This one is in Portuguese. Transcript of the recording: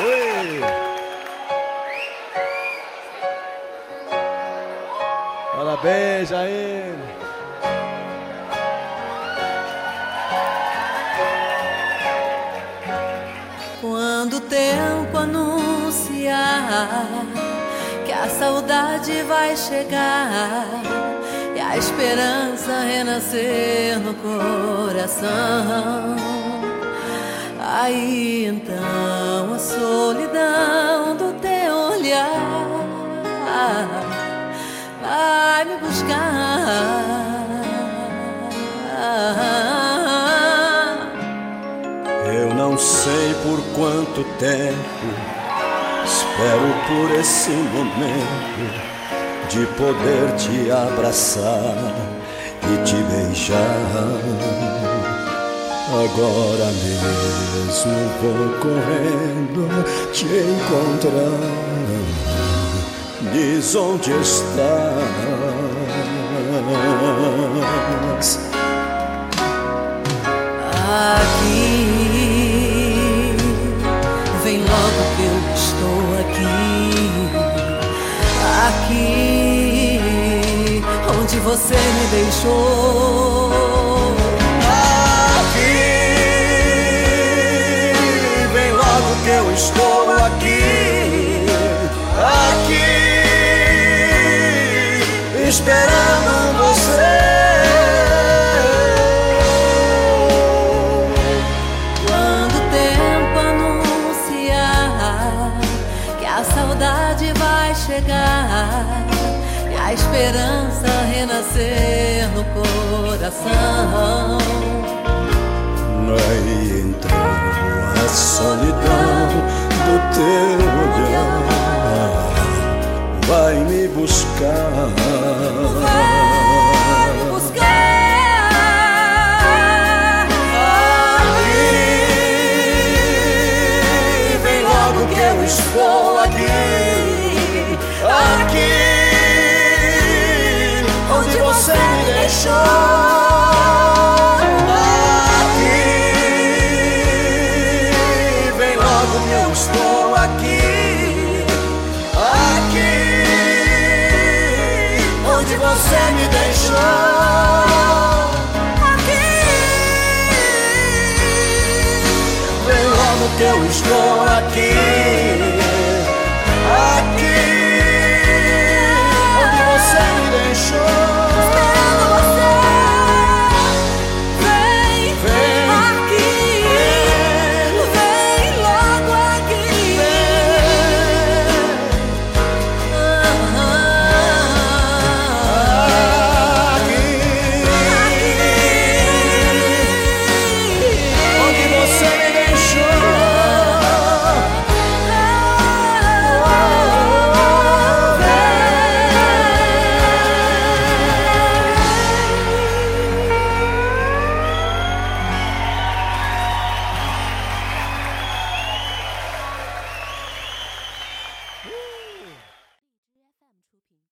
Oi! Parabéns, Jair! Quando o tempo anunciar que a saudade vai chegar e a esperança renascer no coração. Aí vai me buscar. Eu não sei por quanto tempo espero por esse momento de poder te abraçar e te beijar. Agora mesmo vou correndo te encontrar. Diz onde estás. Aqui, vem logo que eu estou aqui. Aqui, onde você me deixou. Aqui, vem logo que eu estou aqui. Esperando você. Quando o tempo anunciar que a saudade vai chegar e a esperança renascer no coração. Aí então a solidão do teu vai me buscar. Vai me buscar. Aqui, vem logo que eu estou aqui. Aqui, onde você me deixou. Aqui, vem logo que eu estou aqui. onde você me deixou. Aqui. Vem logo que eu estou aqui. Aqui.